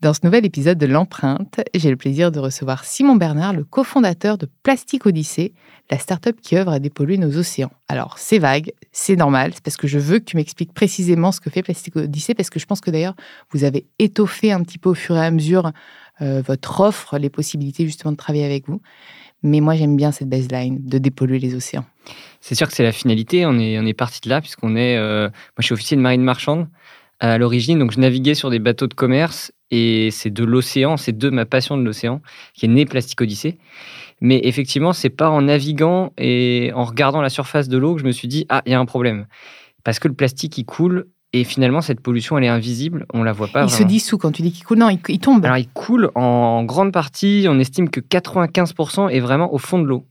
Dans ce nouvel épisode de L'Empreinte, j'ai le plaisir de recevoir Simon Bernard, le cofondateur de Plastique Odyssée, la start-up qui œuvre à dépolluer nos océans. Alors, c'est vague, c'est normal, c'est parce que je veux que tu m'expliques précisément ce que fait Plastique Odyssée, parce que je pense que d'ailleurs, vous avez étoffé un petit peu au fur et à mesure euh, votre offre, les possibilités justement de travailler avec vous. Mais moi, j'aime bien cette baseline de dépolluer les océans. C'est sûr que c'est la finalité. On est, parti de là, puisqu'on est. Euh, moi, je suis officier de marine marchande à l'origine, donc je naviguais sur des bateaux de commerce et c'est de l'océan, c'est de ma passion de l'océan qui est né Plastique Odyssée. Mais effectivement, c'est pas en naviguant et en regardant la surface de l'eau que je me suis dit ah il y a un problème parce que le plastique il coule et finalement cette pollution elle est invisible, on la voit pas. Il se dissout quand tu dis qu'il coule, non, il, tombe. Alors il coule en grande partie, on estime que 95% est vraiment au fond de l'eau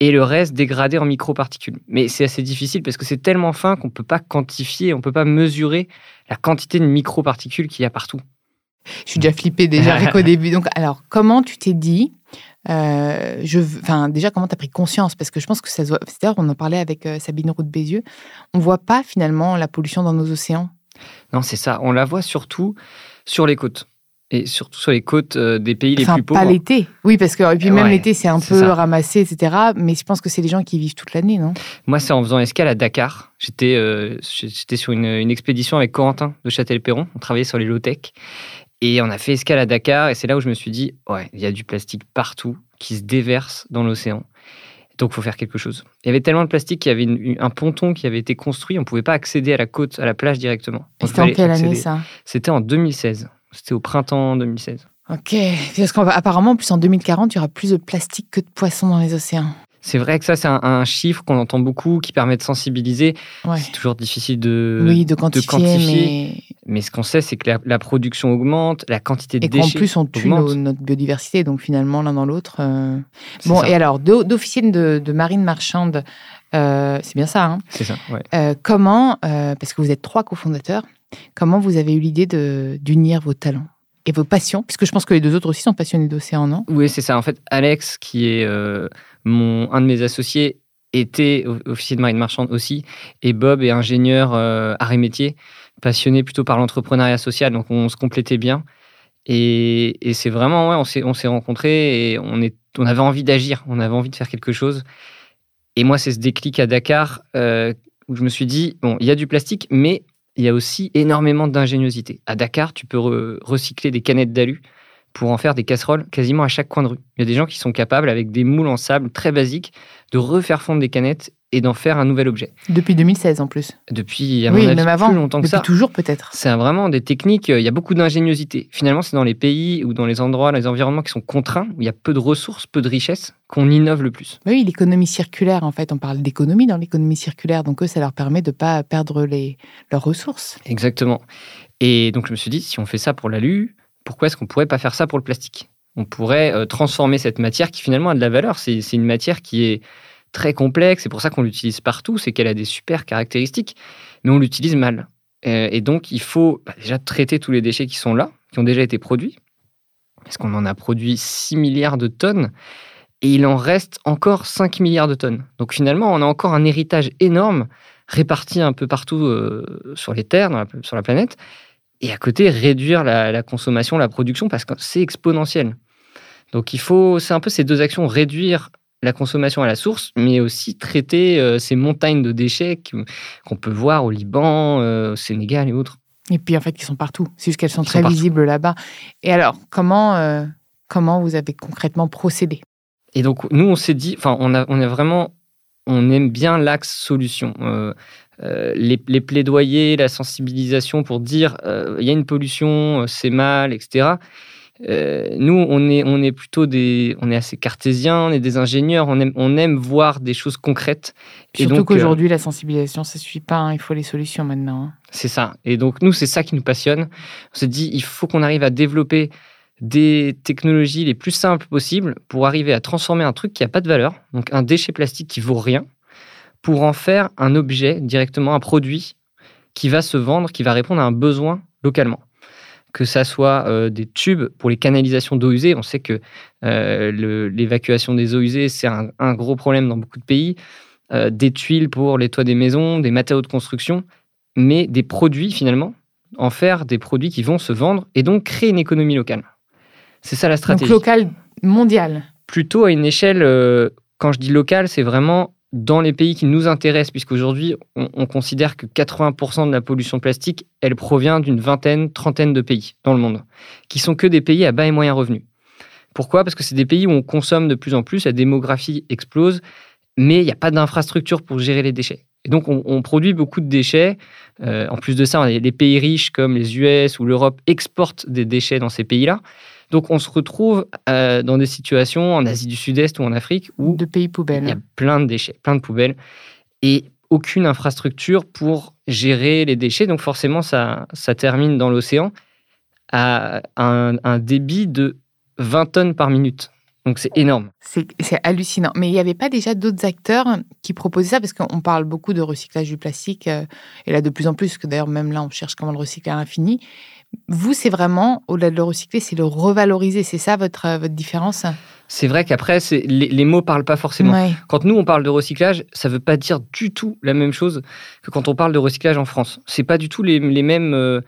et le reste dégradé en microparticules. Mais c'est assez difficile parce que c'est tellement fin qu'on ne peut pas quantifier, on ne peut pas mesurer la quantité de microparticules qu'il y a partout. Je suis déjà flippée déjà avec au début. Donc, alors, comment tu t'es dit euh, je, enfin, déjà, comment tu as pris conscience? Parce que je pense que ça cest à on en parlait avec euh, Sabine Roux de Bézieux. On voit pas finalement la pollution dans nos océans? Non, c'est ça. On la voit surtout sur les côtes et surtout sur les côtes euh, des pays les plus pauvres. Pas l'été, oui, parce que et puis même l'été c'est un peu ramassé, etc. Mais je pense que c'est des gens qui vivent toute l'année, non? Moi, c'est en faisant escale à Dakar. J'étais euh, j'étais sur une, une, expédition avec Corentin de Châtel-Perron. On travaillait sur les low-tech et on a fait escale à Dakar. Et c'est là où je me suis dit, ouais, il y a du plastique partout qui se déverse dans l'océan. Donc, il faut faire quelque chose. Il y avait tellement de plastique qu'il y avait un ponton qui avait été construit. On ne pouvait pas accéder à la côte, à la plage directement. C'était en quelle année ça? C'était en 2016. C'était au printemps 2016. Ok, parce qu'apparemment, plus en 2040, il y aura plus de plastique que de poissons dans les océans. C'est vrai que ça, c'est un, chiffre qu'on entend beaucoup, qui permet de sensibiliser. C'est toujours difficile de, oui, de quantifier. Mais... ce qu'on sait, c'est que la, production augmente, la quantité de et déchets. Et qu'en plus, on tue notre biodiversité. Donc finalement, l'un dans l'autre. Euh, bon, et alors, d'officier de, de, marine marchande, euh, c'est bien ça. Hein c'est ça, ouais. Euh, comment, parce que vous êtes trois cofondateurs, Comment vous avez eu l'idée d'unir vos talents? Et vos passions Puisque je pense que les deux autres aussi sont passionnés d'océan, non? Oui, c'est ça. En fait, Alex, qui est euh, mon, un de mes associés, était officier de marine marchande aussi. Et Bob est ingénieur euh, arts et métiers, passionné plutôt par l'entrepreneuriat social. Donc on se complétait bien. Et, c'est vraiment, ouais, on s'est rencontrés et on, est, on avait envie d'agir, on avait envie de faire quelque chose. Et moi, c'est ce déclic à Dakar euh, où je me suis dit, bon, il y a du plastique, mais il y a aussi énormément d'ingéniosité. À Dakar, tu peux recycler des canettes d'alu pour en faire des casseroles quasiment à chaque coin de rue. Il y a des gens qui sont capables, avec des moules en sable très basiques, de refaire fondre des canettes et d'en faire un nouvel objet. Depuis 2016 en plus. Depuis, à oui, mon avis, même avant, plus longtemps que ça. toujours peut-être. C'est vraiment des techniques, euh, il y a beaucoup d'ingéniosité. Finalement, c'est dans les pays ou dans les endroits, les environnements qui sont contraints, où il y a peu de ressources, peu de richesses, qu'on innove le plus. Oui, l'économie circulaire, en fait, on parle d'économie dans l'économie circulaire, donc eux, ça leur permet de ne pas perdre les, leurs ressources. Exactement. Et donc je me suis dit, si on fait ça pour l'alu, pourquoi est-ce qu'on ne pourrait pas faire ça pour le plastique? On pourrait euh, transformer cette matière qui finalement a de la valeur. C'est une matière qui est très complexe, c'est pour ça qu'on l'utilise partout, c'est qu'elle a des super caractéristiques, mais on l'utilise mal. Euh, et donc, il faut bah, déjà traiter tous les déchets qui sont là, qui ont déjà été produits, parce qu'on en a produit 6 milliards de tonnes, et il en reste encore 5 milliards de tonnes. Donc finalement, on a encore un héritage énorme réparti un peu partout euh, sur les terres, sur la planète, et à côté, réduire la, la consommation, la production, parce que c'est exponentiel. Donc il faut, c'est un peu ces deux actions, réduire la consommation à la source, mais aussi traiter euh, ces montagnes de déchets qu'on peut voir au Liban, euh, au Sénégal et autres. Et puis en fait, qui sont partout. C'est juste qu'elles sont très visibles là-bas. Et alors, comment, euh, comment vous avez concrètement procédé? Et donc, nous, on s'est dit, enfin, on a, on a vraiment, on aime bien l'axe solution. les, les, plaidoyers, la sensibilisation pour dire il y a une pollution, c'est mal, etc. Euh, nous, on est, on est plutôt des, on est assez cartésiens, on est des ingénieurs, on aime, on aime voir des choses concrètes. Surtout euh, qu'aujourd'hui, la sensibilisation, ça suffit pas, hein, il faut les solutions maintenant. Hein. C'est ça. Et donc, nous, c'est ça qui nous passionne. On s'est dit, il faut qu'on arrive à développer des technologies les plus simples possibles pour arriver à transformer un truc qui n'a pas de valeur, donc un déchet plastique qui vaut rien, pour en faire un objet directement, un produit qui va se vendre, qui va répondre à un besoin localement que ça soit euh, des tubes pour les canalisations d'eau usée. On sait que euh, l'évacuation des eaux usées, c'est un, gros problème dans beaucoup de pays. Euh, des tuiles pour les toits des maisons, des matériaux de construction, mais des produits finalement, en faire des produits qui vont se vendre et donc créer une économie locale. C'est ça la stratégie. Donc locale, mondiale. Plutôt à une échelle, quand je dis locale, c'est vraiment dans les pays qui nous intéressent, puisqu'aujourd'hui, on, on considère que 80% de la pollution plastique, elle provient d'une vingtaine, trentaine de pays dans le monde, qui sont que des pays à bas et moyens revenus. Pourquoi? Parce que c'est des pays où on consomme de plus en plus, la démographie explose, mais il n'y a pas d'infrastructure pour gérer les déchets. Et donc, on, produit beaucoup de déchets. Euh, en plus de ça, les pays riches comme les US ou l'Europe exportent des déchets dans ces pays-là. Donc on se retrouve euh, dans des situations en Asie du Sud-Est ou en Afrique où de pays poubelles. il y a plein de déchets, plein de poubelles et aucune infrastructure pour gérer les déchets. Donc forcément, ça, ça termine dans l'océan à un, débit de 20 tonnes par minute. Donc c'est énorme. C'est hallucinant. Mais il n'y avait pas déjà d'autres acteurs qui proposaient ça? Parce qu'on parle beaucoup de recyclage du plastique, euh, et là de plus en plus, que d'ailleurs même là on cherche comment le recycler à l'infini. Vous, c'est vraiment, au-delà de le recycler, c'est le revaloriser. C'est ça votre, euh, votre différence? C'est vrai qu'après, les, les, mots parlent pas forcément. Quand nous, on parle de recyclage, ça veut pas dire du tout la même chose que quand on parle de recyclage en France. C'est pas du tout les, mêmes euh,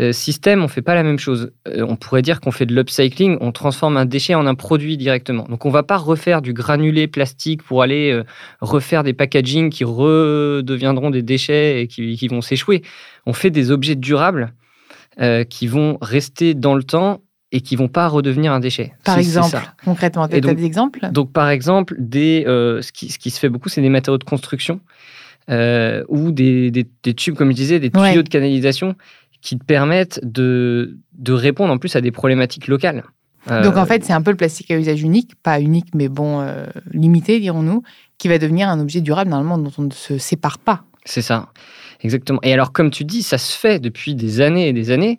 euh, systèmes, on fait pas la même chose. on pourrait dire qu'on fait de l'upcycling, on transforme un déchet en un produit directement. Donc on va pas refaire du granulé plastique pour aller refaire des packaging qui redeviendront des déchets et qui, qui vont s'échouer. On fait des objets durables euh, qui vont rester dans le temps et qui vont pas redevenir un déchet. Par exemple, concrètement, tu as des exemples? Donc, par exemple, des, euh, ce, qui, ce, qui, se fait beaucoup, c'est des matériaux de construction euh, ou des, des, tubes, comme je disais, des tuyaux de canalisation qui te permettent de, de répondre en plus à des problématiques locales. Donc, en fait, c'est un peu le plastique à usage unique, pas unique, mais bon, limité, dirons-nous, qui va devenir un objet durable, normalement, dont on ne se sépare pas. C'est ça. Exactement. Et alors, comme tu dis, ça se fait depuis des années et des années,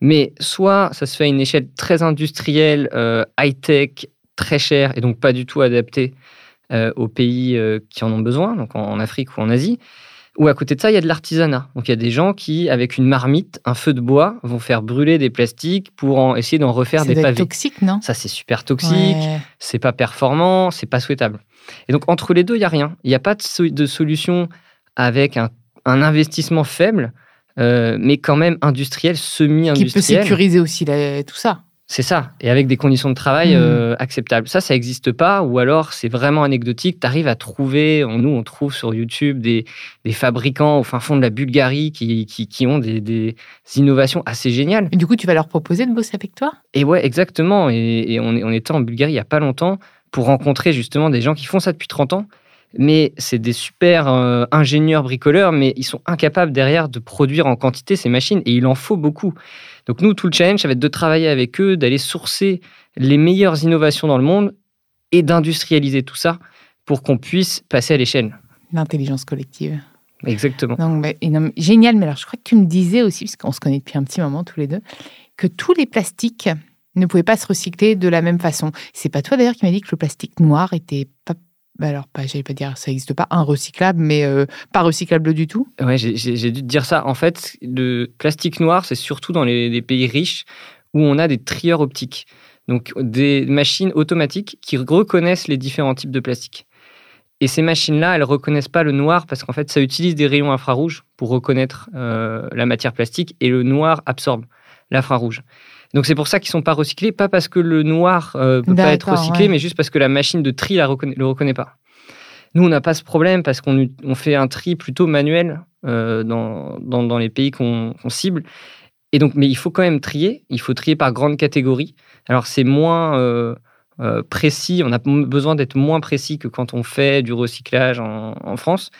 mais soit ça se fait à une échelle très industrielle, euh, high-tech, très chère, et donc pas du tout adaptée euh, aux pays euh, qui en ont besoin, donc en, Afrique ou en Asie. Ou à côté de ça, il y a de l'artisanat. Donc il y a des gens qui, avec une marmite, un feu de bois, vont faire brûler des plastiques pour en, essayer d'en refaire des pavés. C'est toxique, non? Ça, c'est super toxique, c'est pas performant, c'est pas souhaitable. Et donc entre les deux, il y a rien. Il n'y a pas de, de solution avec un un investissement faible, euh, mais quand même industriel, semi-industriel. Qui peut sécuriser aussi tout ça. C'est ça, et avec des conditions de travail mmh. euh, acceptables. Ça, ça n'existe pas, ou alors c'est vraiment anecdotique. Tu arrives à trouver, nous on trouve sur YouTube des, fabricants au fin fond de la Bulgarie qui, qui, ont des, innovations assez géniales. Et du coup, tu vas leur proposer de bosser avec toi? Et ouais, exactement. Et, on, on était en Bulgarie il n'y a pas longtemps pour rencontrer justement des gens qui font ça depuis 30 ans mais c'est des super euh, ingénieurs bricoleurs, mais ils sont incapables derrière de produire en quantité ces machines, et il en faut beaucoup. Donc nous, tout le challenge, ça va être de travailler avec eux, d'aller sourcer les meilleures innovations dans le monde et d'industrialiser tout ça pour qu'on puisse passer à l'échelle. L'intelligence collective. Exactement. Donc, génial, mais alors je crois que tu me disais aussi, parce qu'on se connaît depuis un petit moment tous les deux, que tous les plastiques ne pouvaient pas se recycler de la même façon. C'est pas toi d'ailleurs qui m'as dit que le plastique noir était pas bah alors, pas, j'allais pas dire, ça n'existe pas, un recyclable, mais euh, pas recyclable du tout Ouais, j'ai dû te dire ça. En fait, le plastique noir, c'est surtout dans les, pays riches où on a des trieurs optiques. Donc, des machines automatiques qui reconnaissent les différents types de plastique. Et ces machines-là, elles reconnaissent pas le noir parce qu'en fait, ça utilise des rayons infrarouges pour reconnaître euh, la matière plastique et le noir absorbe l'infrarouge. Donc c'est pour ça qu'ils sont pas recyclés, pas parce que le noir euh, peut pas être recyclé, ouais. mais juste parce que la machine de tri la reconnaît- le reconnaît pas. Nous, on n'a pas ce problème parce qu'on on fait un tri plutôt manuel euh, dans, dans, dans les pays qu'on cible. Et donc, mais il faut quand même trier. Il faut trier par grande catégorie. Alors c'est moins euh, euh, précis. On a besoin d'être moins précis que quand on fait du recyclage en, en France.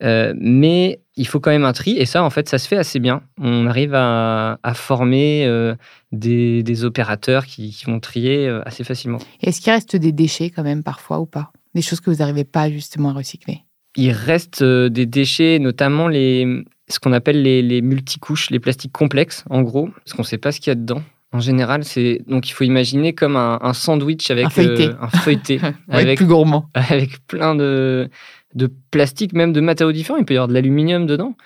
Mais il faut quand même un tri, et ça, en fait, ça se fait assez bien. On arrive à, à former euh, des, des opérateurs qui, qui vont trier euh, assez facilement. Est-ce qu'il reste des déchets quand même parfois ou pas? Des choses que vous n'arrivez pas justement à recycler? Il reste euh, des déchets, notamment les, ce qu'on appelle les, les multicouches, les plastiques complexes, en gros, parce qu'on ne sait pas ce qu'il y a dedans. En général, c'est donc il faut imaginer comme un, un sandwich avec Un feuilleté. euh, un feuilleté avec plus gourmand. avec plein de, de plastique, même de matériaux différents. Il peut y avoir de l'aluminium dedans.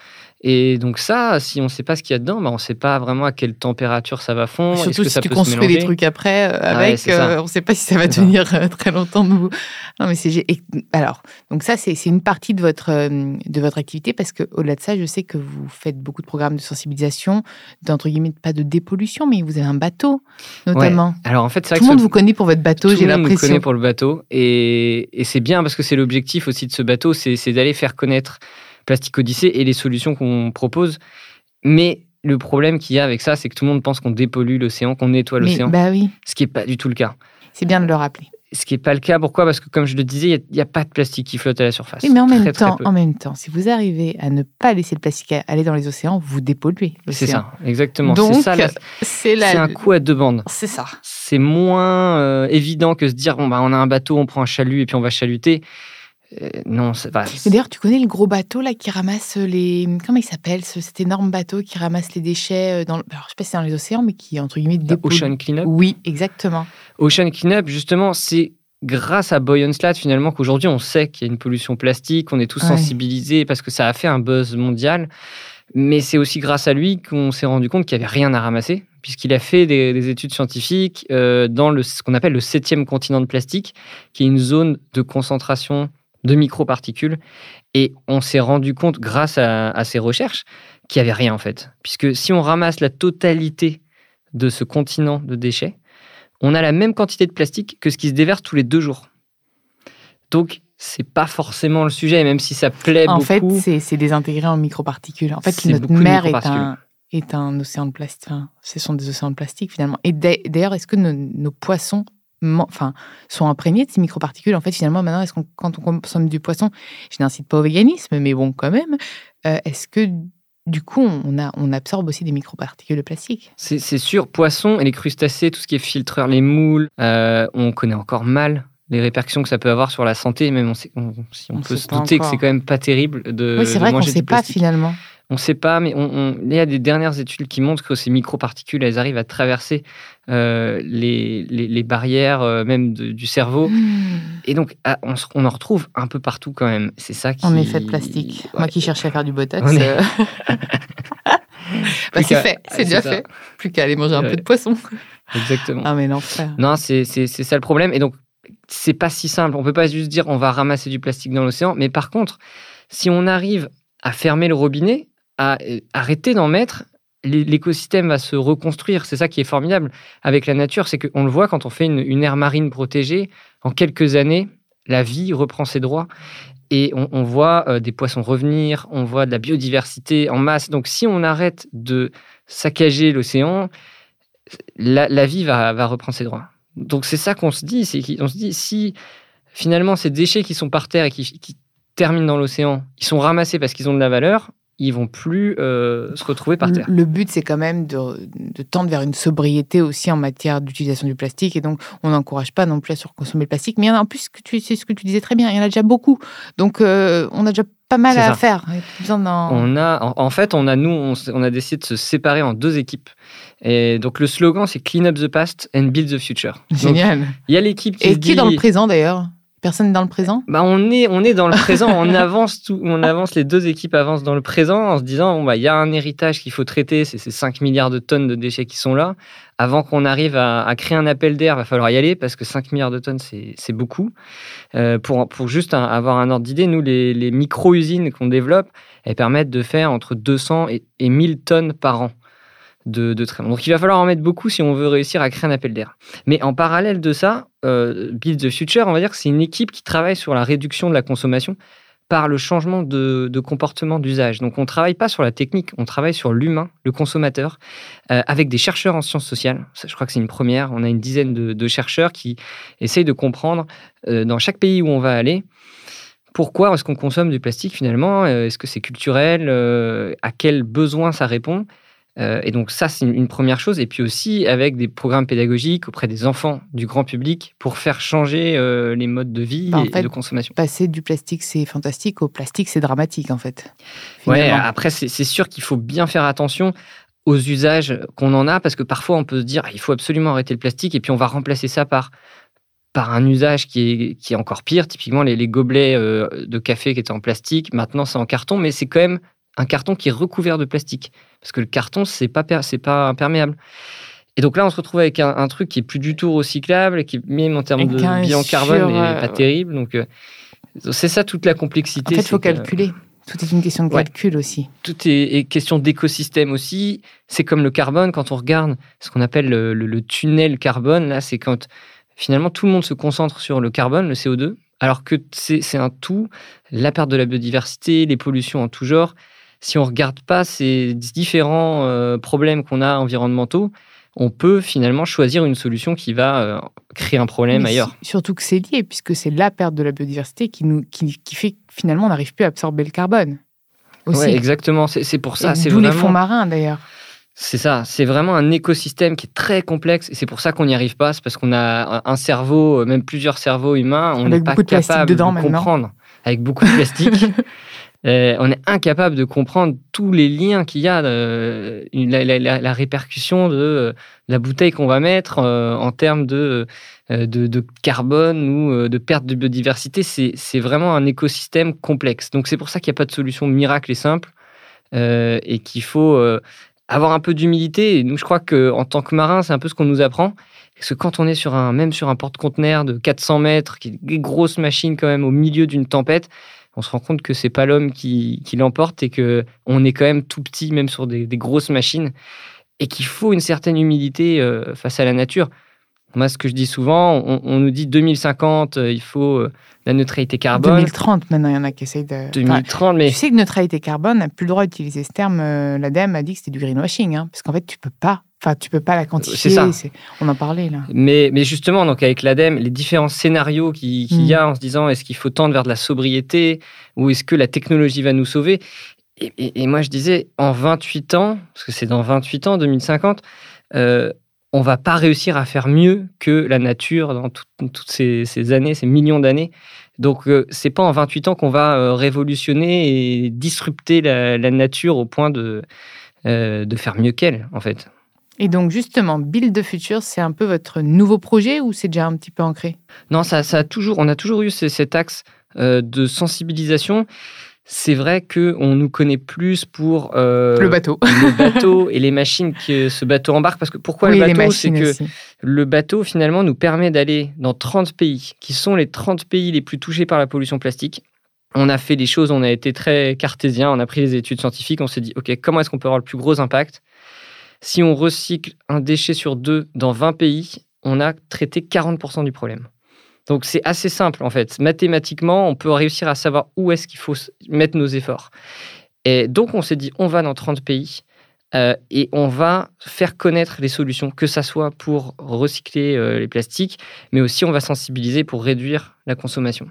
Et donc ça, si on ne sait pas ce qu'il y a dedans, bah on ne sait pas vraiment à quelle température ça va fondre. Surtout que si ça tu peut construis des trucs après euh, ouais, avec, euh, on ne sait pas si ça va ça. tenir euh, très longtemps. Non, mais c'est alors donc ça c'est une partie de votre de votre activité parce que au-delà de ça, je sais que vous faites beaucoup de programmes de sensibilisation, d'entre guillemets pas de dépollution, mais vous avez un bateau notamment. Alors en fait, Tout le monde vous connaît pour votre bateau, tout j'ai le monde l'impression. connaît pour le bateau. Et, et c'est bien parce que c'est l'objectif aussi de ce bateau, c'est d'aller faire connaître Plastic Odyssée et les solutions qu'on propose. Mais le problème qu'il y a avec ça, c'est que tout le monde pense qu'on dépollue l'océan, qu'on nettoie l'océan, bah oui, ce qui n'est pas du tout le cas. c'est bien de le rappeler. Ce qui n'est pas le cas, pourquoi? Parce que comme je le disais, il n'y a, pas de plastique qui flotte à la surface. Oui, mais en même Très, temps, en même temps, si vous arrivez à ne pas laisser le plastique aller dans les océans, vous dépolluez C'est l'océan. ça, exactement. Donc, C'est la- c'est la- c'est un coup à deux bandes. C'est ça. C'est moins euh, évident que se dire bon bah on a un bateau, on prend un chalut et puis on va chaluter. Euh, non, c'est pas. Mais d'ailleurs, tu connais le gros bateau là qui ramasse les. Comment il s'appelle ce- cet énorme bateau qui ramasse les déchets euh, dans. le- Alors, je sais pas si c'est dans les océans, mais qui entre guillemets dépollue. Ocean Cleanup. Oui, exactement. Ocean Cleanup, justement, c'est grâce à Boyanslat finalement qu'aujourd'hui on sait qu'il y a une pollution plastique, on est tous Ouais. sensibilisés parce que ça a fait un buzz mondial. Mais c'est aussi grâce à lui qu'on s'est rendu compte qu'il n'y avait rien à ramasser, puisqu'il a fait des, des études scientifiques euh, dans le, ce qu'on appelle le septième continent de plastique, qui est une zone de concentration de microparticules. Et on s'est rendu compte, grâce à, à ces recherches, qu'il n'y avait rien en fait. Puisque si on ramasse la totalité de ce continent de déchets, on a la même quantité de plastique que ce qui se déverse tous les deux jours. Donc, c'est pas forcément le sujet, même si ça plaît En fait, beaucoup. c'est c'est désintégré en microparticules. En fait, notre mer est un, est un océan de plastique. Enfin, ce sont des océans de plastique finalement. Et d'a- d'ailleurs, est-ce que nos, nos poissons enfin, sont imprégnés de ces microparticules En fait, finalement, maintenant, est-ce qu'on, quand on consomme du poisson, je n'incite pas au véganisme, mais bon, quand même, euh, est-ce que du coup, on, a, on absorbe aussi des microparticules de plastique? C'est c'est sûr, poissons et les crustacés, tout ce qui est filtreur, les moules, euh, on connaît encore mal les répercussions que ça peut avoir sur la santé. Même on, sait- on- si on, On peut se douter que c'est quand même pas terrible de, Oui, c'est de vrai qu'on ne sait pas plastique. finalement. On ne sait pas, mais on, on- il y a des dernières études qui montrent que ces microparticules, elles arrivent à traverser euh, les, les- les barrières euh, même de- du cerveau. Mmh. Et donc, ah, on, se- on en retrouve un peu partout quand même. C'est ça qui... En effet de plastique. Moi qui cherchais à faire du botox. Est- euh, bah, c'est fait, c'est déjà ça. fait. Plus qu'à aller manger un Ouais. peu de poisson. Exactement. Ah mais l'enfer. Non, c'est ça le problème. Et donc, c'est pas si simple. On peut pas juste dire on va ramasser du plastique dans l'océan. Mais par contre, si on arrive à fermer le robinet, euh, arrêter d'en mettre, l'é- l'écosystème va se reconstruire. C'est ça qui est formidable avec la nature. C'est qu'on le voit quand on fait une, aire marine protégée. En quelques années, la vie reprend ses droits. Et on, voit euh, des poissons revenir, on voit de la biodiversité en masse. Donc, si on arrête de saccager l'océan, la, vie va, va reprendre ses droits. Donc c'est ça qu'on se dit, c'est qu'on se dit si finalement ces déchets qui sont par terre et qui, qui terminent dans l'océan, ils sont ramassés parce qu'ils ont de la valeur, ils vont plus euh, se retrouver par terre. Le but, c'est quand même de, de tendre vers une sobriété aussi en matière d'utilisation du plastique. Et donc, on n'encourage pas non plus à surconsommer le plastique. Mais il y en a, en plus, c'est ce que tu disais très bien, il y en a déjà beaucoup. Donc, euh, on a déjà pas mal à ça. faire. A On a, en, fait, on a nous, on, a décidé de se séparer en deux équipes. Et donc le slogan, c'est Clean up the past and build the future. Génial. Il y a l'équipe qui Et se qui est dans le présent d'ailleurs? Personne dans le présent? Bah on est on est dans le présent, on avance tout, on avance les deux équipes avancent dans le présent en se disant bon bah il y a un héritage qu'il faut traiter, c'est ces 5 milliards de tonnes de déchets qui sont là. Avant qu'on arrive à, à créer un appel d'air, va falloir y aller parce que 5 milliards de tonnes c'est beaucoup. Euh, pour pour juste un- avoir un ordre d'idée, nous les, les micro usines qu'on développe, elles permettent de faire entre 200 et, et 1000 tonnes par an. De. Donc il va falloir en mettre beaucoup si on veut réussir à créer un appel d'air. Mais en parallèle de ça, euh, Build the Future, on va dire que c'est une équipe qui travaille sur la réduction de la consommation par le changement de, comportement d'usage. Donc on ne travaille pas sur la technique, on travaille sur l'humain, le consommateur, euh, avec des chercheurs en sciences sociales. je crois que c'est une première. On a une dizaine de, chercheurs qui essayent de comprendre euh, dans chaque pays où on va aller pourquoi est-ce qu'on consomme du plastique finalement? Est-ce que c'est culturel? À quel besoin ça répond? Euh, et donc ça, c'est une, première chose. Et puis aussi avec des programmes pédagogiques auprès des enfants, du grand public, pour faire changer euh, les modes de vie bah, et, de consommation. Passer du plastique, c'est fantastique, au plastique, c'est dramatique en fait. Ouais, après, c'est sûr qu'il faut bien faire attention aux usages qu'on en a, parce que parfois on peut se dire, il faut absolument arrêter le plastique, et puis on va remplacer ça par par un usage qui est, qui est encore pire. Typiquement, les, gobelets euh, de café qui étaient en plastique, maintenant c'est en carton, mais c'est quand même un carton qui est recouvert de plastique. Parce que le carton, c'est pas, c'est pas imperméable. Et donc là, on se retrouve avec un, truc qui est plus du tout recyclable, qui même en termes de bilan carbone n'est pas terrible. Donc euh, c'est ça toute la complexité. En fait, il faut calculer. Tout est une question de calcul aussi. Tout est, question d'écosystème aussi. C'est comme le carbone, quand on regarde ce qu'on appelle le, le, tunnel carbone, là, c'est quand finalement tout le monde se concentre sur le carbone, le CO2, alors que c'est un tout, la perte de la biodiversité, les pollutions en tout genre si on regarde pas ces différents euh, problèmes qu'on a environnementaux, on peut finalement choisir une solution qui va euh, créer un problème ailleurs. Surtout que c'est lié, puisque c'est la perte de la biodiversité qui, nous, qui, fait que finalement on n'arrive plus à absorber le carbone. Oui, exactement. C'est pour ça. D'où vraiment... les fonds marins d'ailleurs. C'est ça, c'est vraiment un écosystème qui est très complexe et c'est pour ça qu'on n'y arrive pas. C'est parce qu'on a un cerveau, même plusieurs cerveaux humains, on n'est pas capable de comprendre. Avec beaucoup de plastique. Euh, on est incapable de comprendre tous les liens qu'il y a, euh, la, répercussion de, euh, la bouteille qu'on va mettre en termes de, de, carbone ou de perte de biodiversité. C'est vraiment un écosystème complexe. Donc c'est pour ça qu'il n'y a pas de solution miracle et simple et qu'il faut avoir un peu d'humilité. Nous, je crois qu'en tant que marin, c'est un peu ce qu'on nous apprend. Parce que quand on est sur un, même sur un porte-conteneur de 400 mètres, qui est une grosse machine quand même au milieu d'une tempête, on se rend compte que c'est pas l'homme qui, l'emporte et que on est quand même tout petit, même sur des, grosses machines, et qu'il faut une certaine humilité euh, face à la nature. Moi, ce que je dis souvent, on, nous dit 2050, euh, il faut euh, la neutralité carbone. 2030, maintenant, il y en a qui essayent de. 2030, mais. Tu sais que neutralité carbone n'a plus le droit d'utiliser ce terme. L'ADEME a dit que c'était du greenwashing, hein, parce qu'en fait, tu peux pas Enfin, tu peux pas la quantifier. C'est ça. On en parlait là. Mais, mais justement, donc avec l'ADEME, les différents scénarios qu'il qui y a mm. en se disant est-ce qu'il faut tendre vers de la sobriété ou est-ce que la technologie va nous sauver? Et, moi, je disais en 28 ans, parce que c'est dans 28 ans, 2050, euh, on va pas réussir à faire mieux que la nature dans toutes ces, années, ces millions d'années. Donc, euh, c'est pas en 28 ans qu'on va euh, révolutionner et disrupter la, nature au point de, euh, de faire mieux qu'elle, en fait. Et donc justement, Build the Future, c'est un peu votre nouveau projet ou c'est déjà un petit peu ancré? Non, ça, ça a toujours, on a toujours eu cet axe euh, de sensibilisation. C'est vrai que on nous connaît plus pour euh, le bateau, le bateau et les machines que ce bateau embarque. Parce que pourquoi le bateau? C'est que le bateau finalement nous permet d'aller dans 30 pays, qui sont les 30 pays les plus touchés par la pollution plastique. On a fait des choses, on a été très cartésien, on a pris les études scientifiques, on s'est dit, OK, comment est-ce qu'on peut avoir le plus gros impact? Si on recycle un déchet sur deux dans 20 pays, on a traité 40% du problème. Donc c'est assez simple en fait. Mathématiquement, on peut réussir à savoir où est-ce qu'il faut mettre nos efforts. Et donc on s'est dit, on va dans 30 pays euh, et on va faire connaître les solutions, que ça soit pour recycler euh, les plastiques, mais aussi on va sensibiliser pour réduire la consommation.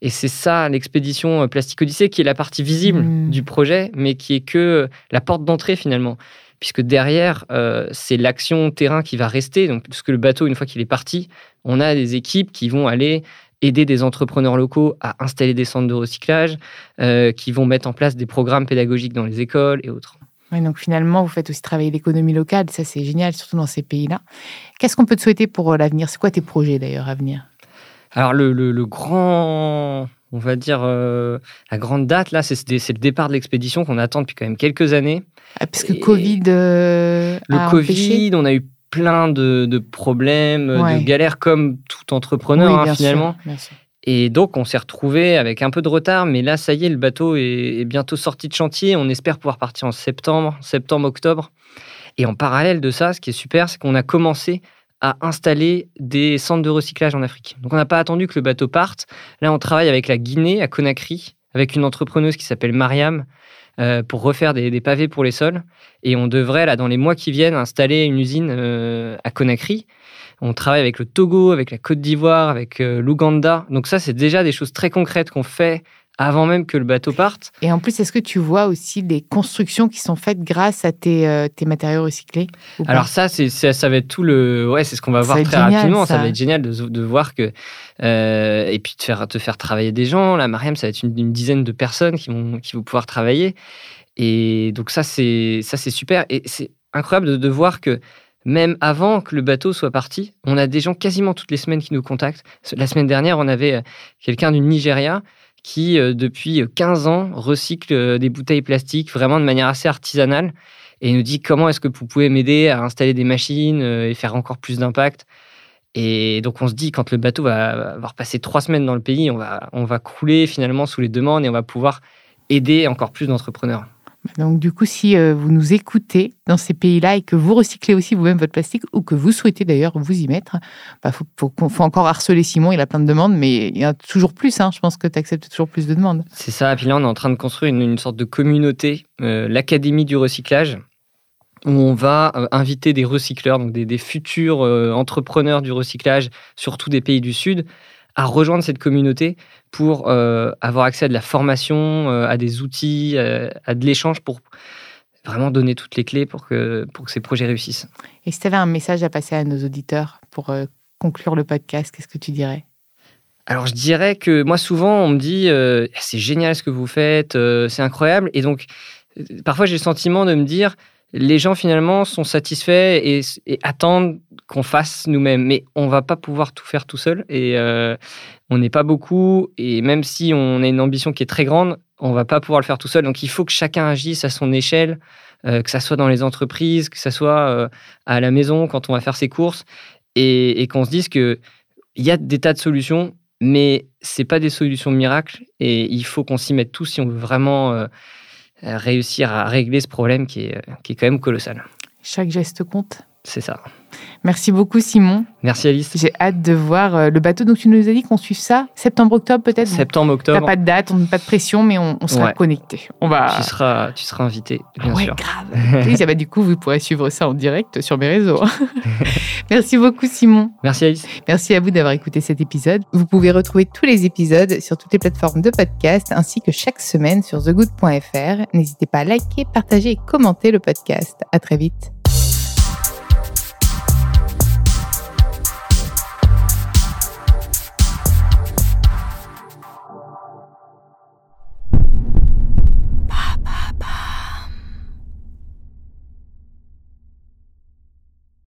Et c'est ça l'expédition euh, Plastique Odyssée qui est la partie visible mmh. du projet, mais qui est que la porte d'entrée finalement puisque derrière, euh, c'est l'action terrain qui va rester. Donc, puisque le bateau, une fois qu'il est parti, on a des équipes qui vont aller aider des entrepreneurs locaux à installer des centres de recyclage, euh, qui vont mettre en place des programmes pédagogiques dans les écoles et autres. Oui, donc finalement, vous faites aussi travailler l'économie locale, ça c'est génial, surtout dans ces pays-là. Qu'est-ce qu'on peut te souhaiter pour euh, l'avenir? C'est quoi tes projets d'ailleurs à venir? Alors le, le, grand, on va dire, la grande date là, c'est le départ de l'expédition qu'on attend depuis quand même quelques années. Ah, parce que Covid. Euh, le Covid, on a eu plein de, problèmes, de galères comme tout entrepreneur hein, finalement. Et donc, on s'est retrouvé avec un peu de retard, mais là, ça y est, le bateau est, bientôt sorti de chantier. On espère pouvoir partir en septembre, septembre-octobre. Et en parallèle de ça, ce qui est super, c'est qu'on a commencé à installer des centres de recyclage en Afrique. Donc on n'a pas attendu que le bateau parte. Là, on travaille avec la Guinée, à Conakry, avec une entrepreneuse qui s'appelle Mariam, euh, pour refaire des, pavés pour les sols. Et on devrait, là, dans les mois qui viennent, installer une usine euh, à Conakry. On travaille avec le Togo, avec la Côte d'Ivoire, avec euh, l'Ouganda. Donc ça, c'est déjà des choses très concrètes qu'on fait avant même que le bateau parte. Et en plus, est-ce que tu vois aussi des constructions qui sont faites grâce à tes, euh, tes matériaux recyclés Alors ça, c'est, ça, va être tout le... Ouais, c'est ce qu'on va voir très rapidement. Ça. va être génial de, de voir que... Euh, et puis de faire, te faire travailler des gens. Là, Mariam, ça va être une, dizaine de personnes qui vont, qui vont pouvoir travailler. Et donc ça, c'est, ça, c'est super. Et c'est incroyable de, de voir que même avant que le bateau soit parti, on a des gens quasiment toutes les semaines qui nous contactent. La semaine dernière, on avait euh, quelqu'un du Nigeria qui, euh, depuis 15 ans, recycle euh, des bouteilles plastiques vraiment de manière assez artisanale et nous dit comment est-ce que vous pouvez m'aider à installer des machines euh, et faire encore plus d'impact. Et donc on se dit, quand le bateau va avoir passé trois semaines dans le pays, on va, on va couler finalement sous les demandes et on va pouvoir aider encore plus d'entrepreneurs. Donc du coup, si euh, vous nous écoutez dans ces pays-là et que vous recyclez aussi vous-même votre plastique ou que vous souhaitez d'ailleurs vous y mettre, il bah, faut, encore harceler Simon, il a plein de demandes, mais il y a toujours plus. Hein. je pense que tu acceptes toujours plus de demandes. C'est ça. Puis là, on est en train de construire une, sorte de communauté, euh, l'Académie du recyclage, où on va euh, inviter des recycleurs, donc des futurs entrepreneurs du recyclage, surtout des pays du Sud, à rejoindre cette communauté pour euh, avoir accès à de la formation, euh, à des outils, euh, à de l'échange pour vraiment donner toutes les clés pour que, pour que ces projets réussissent. Et si tu avais un message à passer à nos auditeurs pour conclure le podcast, qu'est-ce que tu dirais? Alors je dirais que moi souvent on me dit c'est génial ce que vous faites, c'est incroyable et donc parfois j'ai le sentiment de me dire les gens finalement sont satisfaits et, attendent qu'on fasse nous-mêmes. Mais on va pas pouvoir tout faire tout seul et euh, on n'est pas beaucoup. Et même si on a une ambition qui est très grande, on va pas pouvoir le faire tout seul. Donc il faut que chacun agisse à son échelle, euh, que ça soit dans les entreprises, que ça soit euh, à la maison quand on va faire ses courses et, qu'on se dise que il y a des tas de solutions, mais c'est pas des solutions miracles et il faut qu'on s'y mette tous si on veut vraiment réussir à régler ce problème qui est, euh, qui est quand même colossal. Chaque geste compte. C'est ça. Merci beaucoup, Simon. Merci, Alice. J'ai hâte de voir euh, le bateau. Donc, tu nous as dit qu'on suive ça septembre-octobre, peut-être? Septembre-octobre. Pas de date, on n'a pas de pression, mais on, sera connecté. On va... tu, seras, tu seras invité, bien ouais, sûr. grave. bah, du coup, vous pourrez suivre ça en direct sur mes réseaux. Merci beaucoup, Simon. Merci, Alice. Merci à vous d'avoir écouté cet épisode. Vous pouvez retrouver tous les épisodes sur toutes les plateformes de podcast, ainsi que chaque semaine sur thegood.fr. N'hésitez pas à liker, partager et commenter le podcast. À très vite.